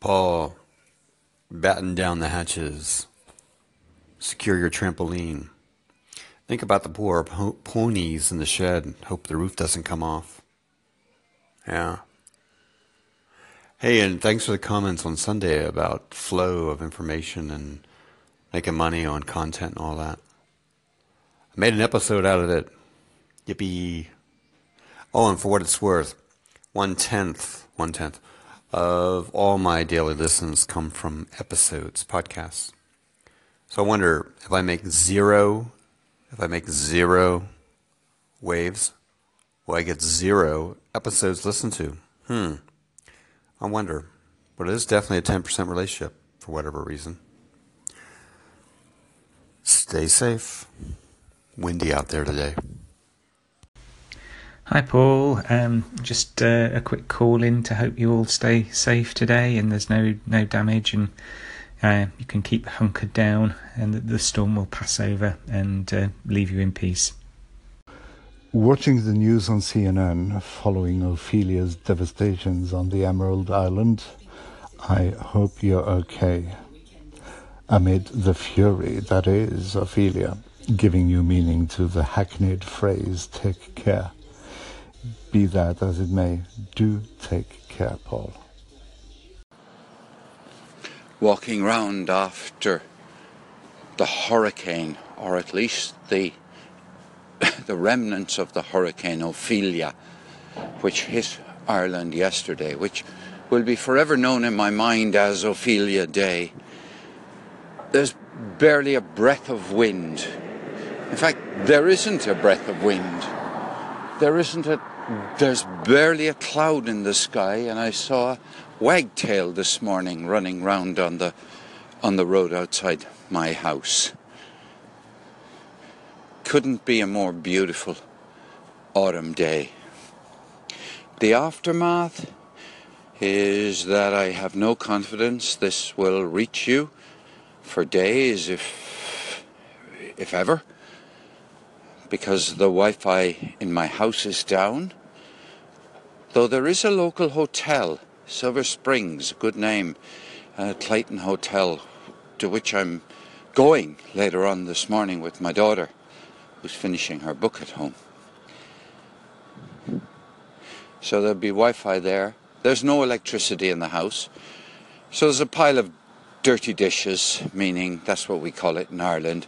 Paul, batten down the hatches. Secure your trampoline. Think about the poor po- ponies in the shed. And hope the roof doesn't come off. Yeah. Hey, and thanks for the comments on Sunday about flow of information and making money on content and all that. I made an episode out of it. Yippee. Oh, and for what it's worth, one tenth, one tenth of all my daily listens come from episodes, podcasts. So I wonder if I make zero, if I make zero waves, will I get zero episodes listened to? Hmm. I wonder. But it is definitely a 10% relationship for whatever reason. Stay safe. Windy out there today. Hi, Paul. Um, just uh, a quick call in to hope you all stay safe today and there's no no damage and uh, you can keep hunkered down and the, the storm will pass over and uh, leave you in peace. Watching the news on CNN following Ophelia's devastations on the Emerald Island, I hope you're okay. Amid the fury that is Ophelia, giving new meaning to the hackneyed phrase, take care. Be that as it may, do take care, Paul. Walking round after the hurricane, or at least the the remnants of the hurricane Ophelia, which hit Ireland yesterday, which will be forever known in my mind as Ophelia Day. There's barely a breath of wind. In fact, there isn't a breath of wind. There isn't a there's barely a cloud in the sky, and I saw a wagtail this morning running round on the on the road outside my house. Couldn't be a more beautiful autumn day. The aftermath is that I have no confidence this will reach you for days, if if ever, because the Wi-Fi in my house is down Though there is a local hotel, Silver Springs, good name, uh, Clayton Hotel, to which I'm going later on this morning with my daughter, who's finishing her book at home. So there'll be Wi Fi there. There's no electricity in the house. So there's a pile of dirty dishes, meaning that's what we call it in Ireland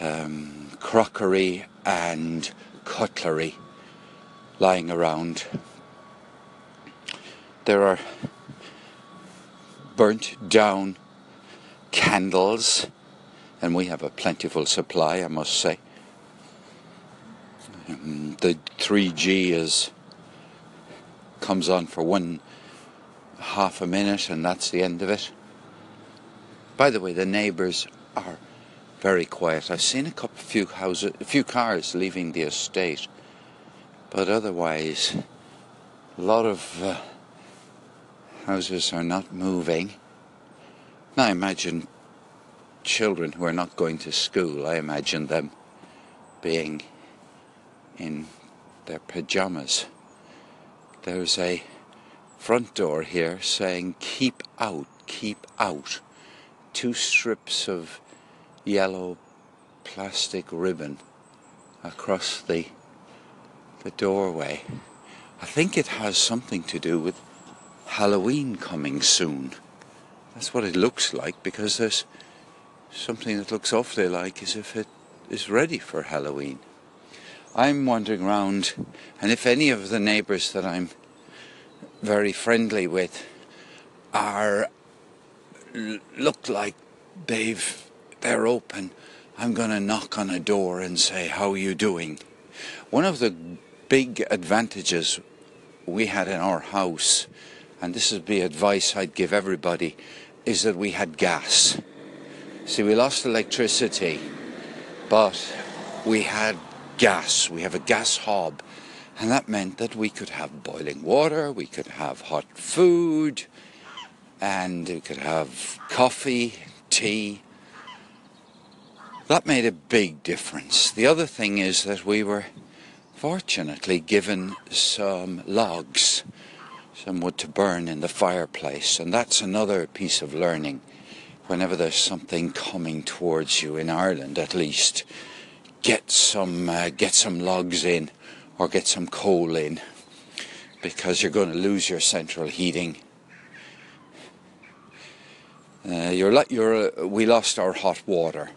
um, crockery and cutlery lying around. There are burnt down candles, and we have a plentiful supply, I must say. Um, the 3G is comes on for one half a minute, and that's the end of it. By the way, the neighbours are very quiet. I've seen a couple, of few houses, a few cars leaving the estate but otherwise, a lot of uh, houses are not moving. Now, I imagine children who are not going to school, I imagine them being in their pajamas. There's a front door here saying, Keep out, keep out. Two strips of yellow plastic ribbon across the the doorway. I think it has something to do with Halloween coming soon. That's what it looks like because there's something that looks awfully like as if it is ready for Halloween. I'm wandering around, and if any of the neighbours that I'm very friendly with are look like they've they're open, I'm going to knock on a door and say, "How are you doing?" One of the big advantages we had in our house, and this would be advice I'd give everybody, is that we had gas. See, we lost electricity, but we had gas. We have a gas hob, and that meant that we could have boiling water, we could have hot food, and we could have coffee, tea. That made a big difference. The other thing is that we were fortunately given some logs. some wood to burn in the fireplace. And that's another piece of learning. Whenever there's something coming towards you in Ireland, at least, get some uh, get some logs in, or get some coal in, because you're going to lose your central heating. Uh, you're you're. Uh, we lost our hot water.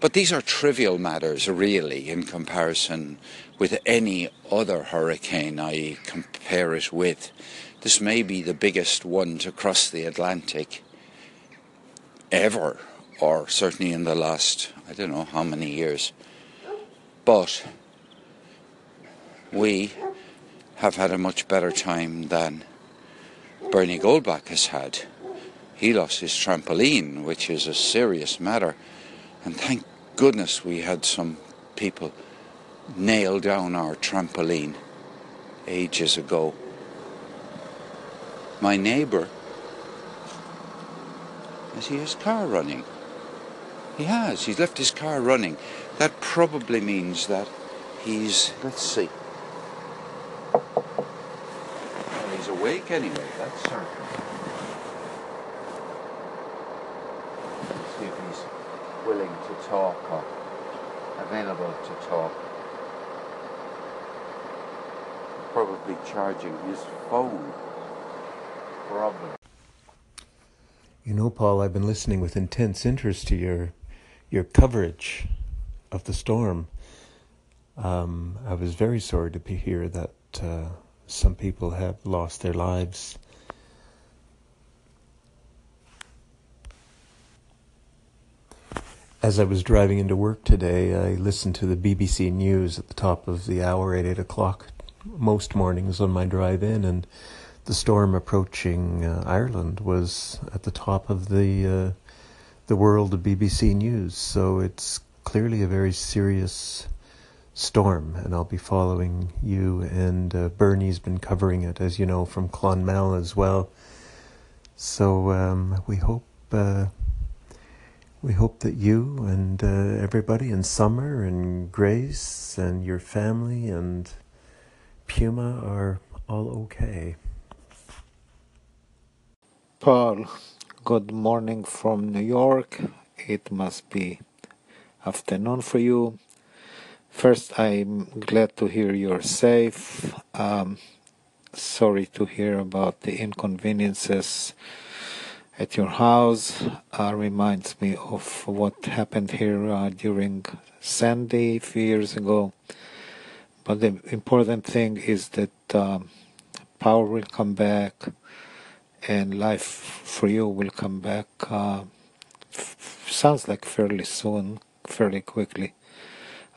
But these are trivial matters, really, in comparison with any other hurricane I compare it with. This may be the biggest one to cross the Atlantic ever, or certainly in the last, I don't know how many years. But we have had a much better time than Bernie Goldbach has had. He lost his trampoline, which is a serious matter. And thank goodness we had some people nail down our trampoline ages ago. My neighbour, has he his car running? He has. He's left his car running. That probably means that he's. Let's see. Well, he's awake anyway, that's certain. Let's see if he's willing to talk or available to talk. Probably charging his phone. Probably. You know, Paul, I've been listening with intense interest to your your coverage of the storm. Um, I was very sorry to hear that uh, some people have lost their lives. As I was driving into work today, I listened to the BBC News at the top of the hour at 8 o'clock most mornings on my drive in, and the storm approaching uh, Ireland was at the top of the uh, the world of BBC News. So it's clearly a very serious storm, and I'll be following you. And uh, Bernie's been covering it, as you know, from Clonmel as well. So um, we hope uh, we hope that you and uh, everybody, and Summer and Grace and your family and Puma are all okay. Paul, good morning from New York. It must be afternoon for you. First, I'm glad to hear you're safe. Um, sorry to hear about the inconveniences at your house. Uh, reminds me of what happened here uh, during Sandy a few years ago. But the important thing is that um, power will come back and life for you will come back. Uh, sounds like fairly soon, fairly quickly.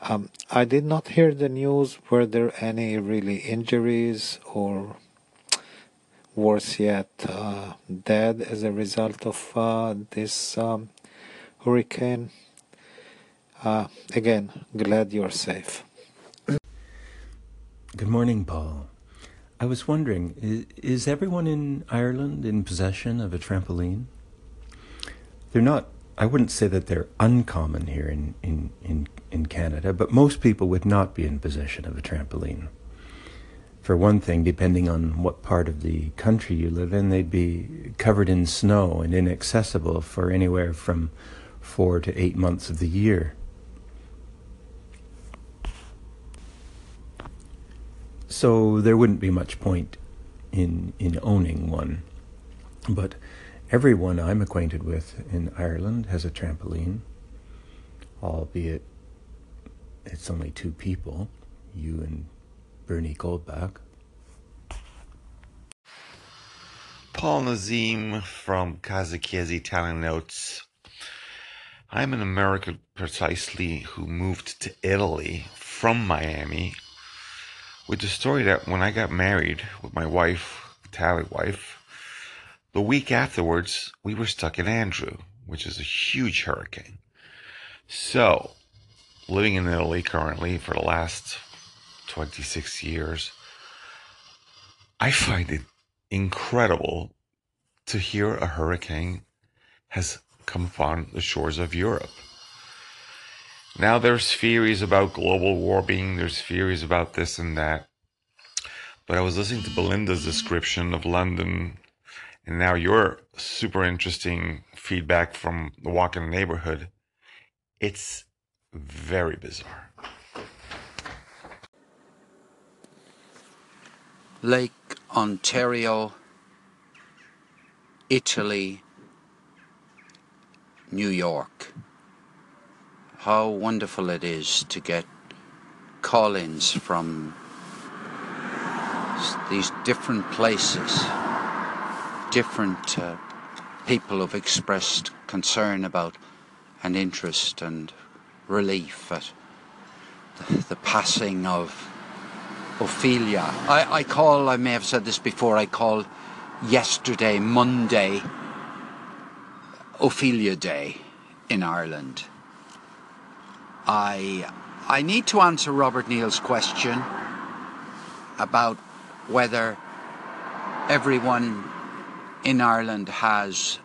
Um, I did not hear the news. Were there any really injuries or worse yet, uh, dead as a result of uh, this um, hurricane? Uh, again, glad you're safe. Good morning, Paul. I was wondering, is, is everyone in Ireland in possession of a trampoline? They're not, I wouldn't say that they're uncommon here in, in, in, in Canada, but most people would not be in possession of a trampoline. For one thing, depending on what part of the country you live in, they'd be covered in snow and inaccessible for anywhere from four to eight months of the year. So there wouldn't be much point in in owning one. But everyone I'm acquainted with in Ireland has a trampoline, albeit it's only two people, you and Bernie Goldbach. Paul Nazim from Kazakiezi Italian Notes. I'm an American precisely who moved to Italy from Miami with the story that when I got married with my wife, Italian wife, the week afterwards we were stuck in Andrew, which is a huge hurricane. So, living in Italy currently for the last 26 years, I find it incredible to hear a hurricane has come upon the shores of Europe. Now there's theories about global warming, there's theories about this and that. but I was listening to Belinda's description of London and now your super interesting feedback from the walk in the neighborhood. It's very bizarre. Lake Ontario, Italy, New York. How wonderful it is to get call ins from these different places, different uh, people who've expressed concern about and interest and relief at the, the passing of Ophelia. I, I call, I may have said this before, I call yesterday, Monday, Ophelia Day in Ireland. I, I need to answer Robert Neal's question about whether everyone in Ireland has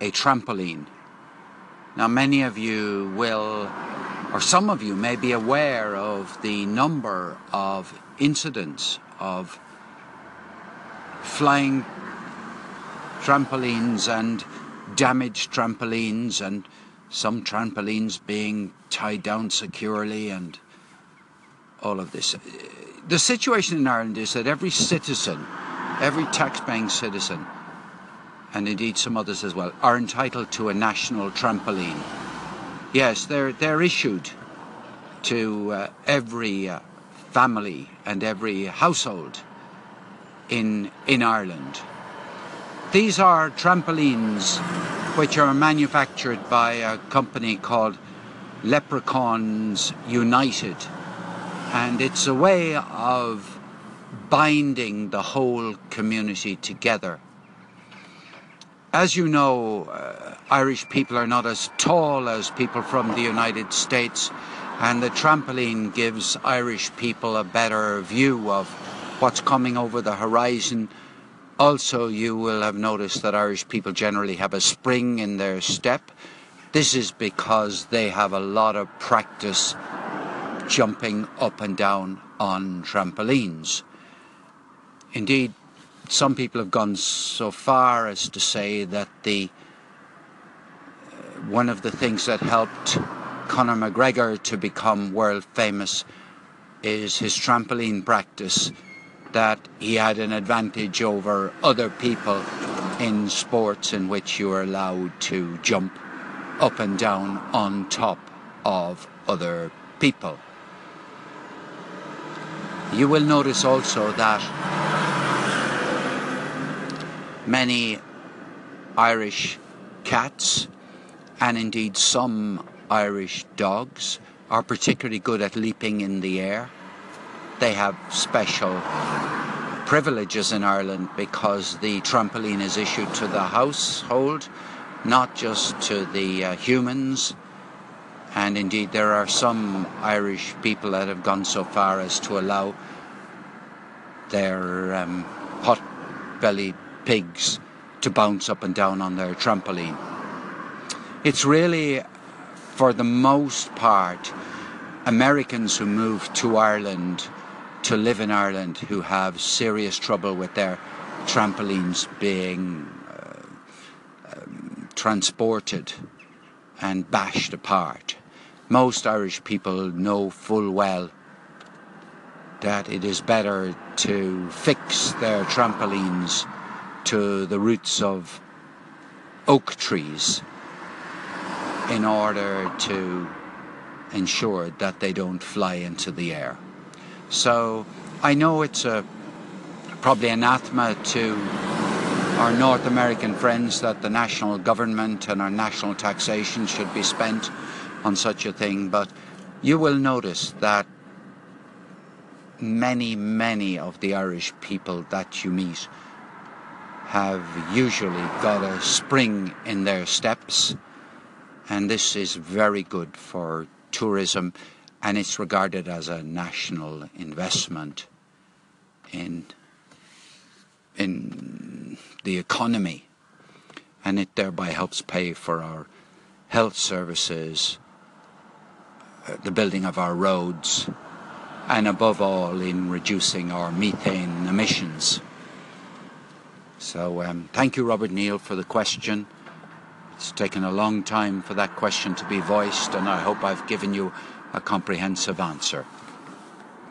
a trampoline. Now, many of you will, or some of you may be aware of the number of incidents of flying trampolines and damaged trampolines and some trampolines being tied down securely and all of this. The situation in Ireland is that every citizen, every tax-paying citizen, and indeed some others as well, are entitled to a national trampoline. Yes, they're they're issued to uh, every uh, family and every household in in Ireland. These are trampolines which are manufactured by a company called Leprechauns United. And it's a way of binding the whole community together. As you know, uh, Irish people are not as tall as people from the United States, and the trampoline gives Irish people a better view of what's coming over the horizon. Also, you will have noticed that Irish people generally have a spring in their step. This is because they have a lot of practice jumping up and down on trampolines. Indeed, some people have gone so far as to say that the one of the things that helped Conor McGregor to become world famous is his trampoline practice that he had an advantage over other people in sports in which you are allowed to jump up and down on top of other people. You will notice also that many Irish cats and indeed some Irish dogs are particularly good at leaping in the air. They have special privileges in Ireland because the trampoline is issued to the household, not just to the uh, humans. And indeed, there are some Irish people that have gone so far as to allow their um, pot bellied pigs to bounce up and down on their trampoline. It's really, for the most part, Americans who move to Ireland to live in Ireland who have serious trouble with their trampolines being uh, um, transported and bashed apart. Most Irish people know full well that it is better to fix their trampolines to the roots of oak trees in order to ensure that they don't fly into the air. So I know it's a probably anathema to our North American friends that the national government and our national taxation should be spent on such a thing, but you will notice that many, many of the Irish people that you meet have usually got a spring in their steps, and this is very good for tourism, and it's regarded as a national investment in in the economy, and it thereby helps pay for our health services, uh, the building of our roads, and above all in reducing our methane emissions. So um, thank you, Robert Neal, for the question. It's taken a long time for that question to be voiced, and I hope I've given you a comprehensive answer.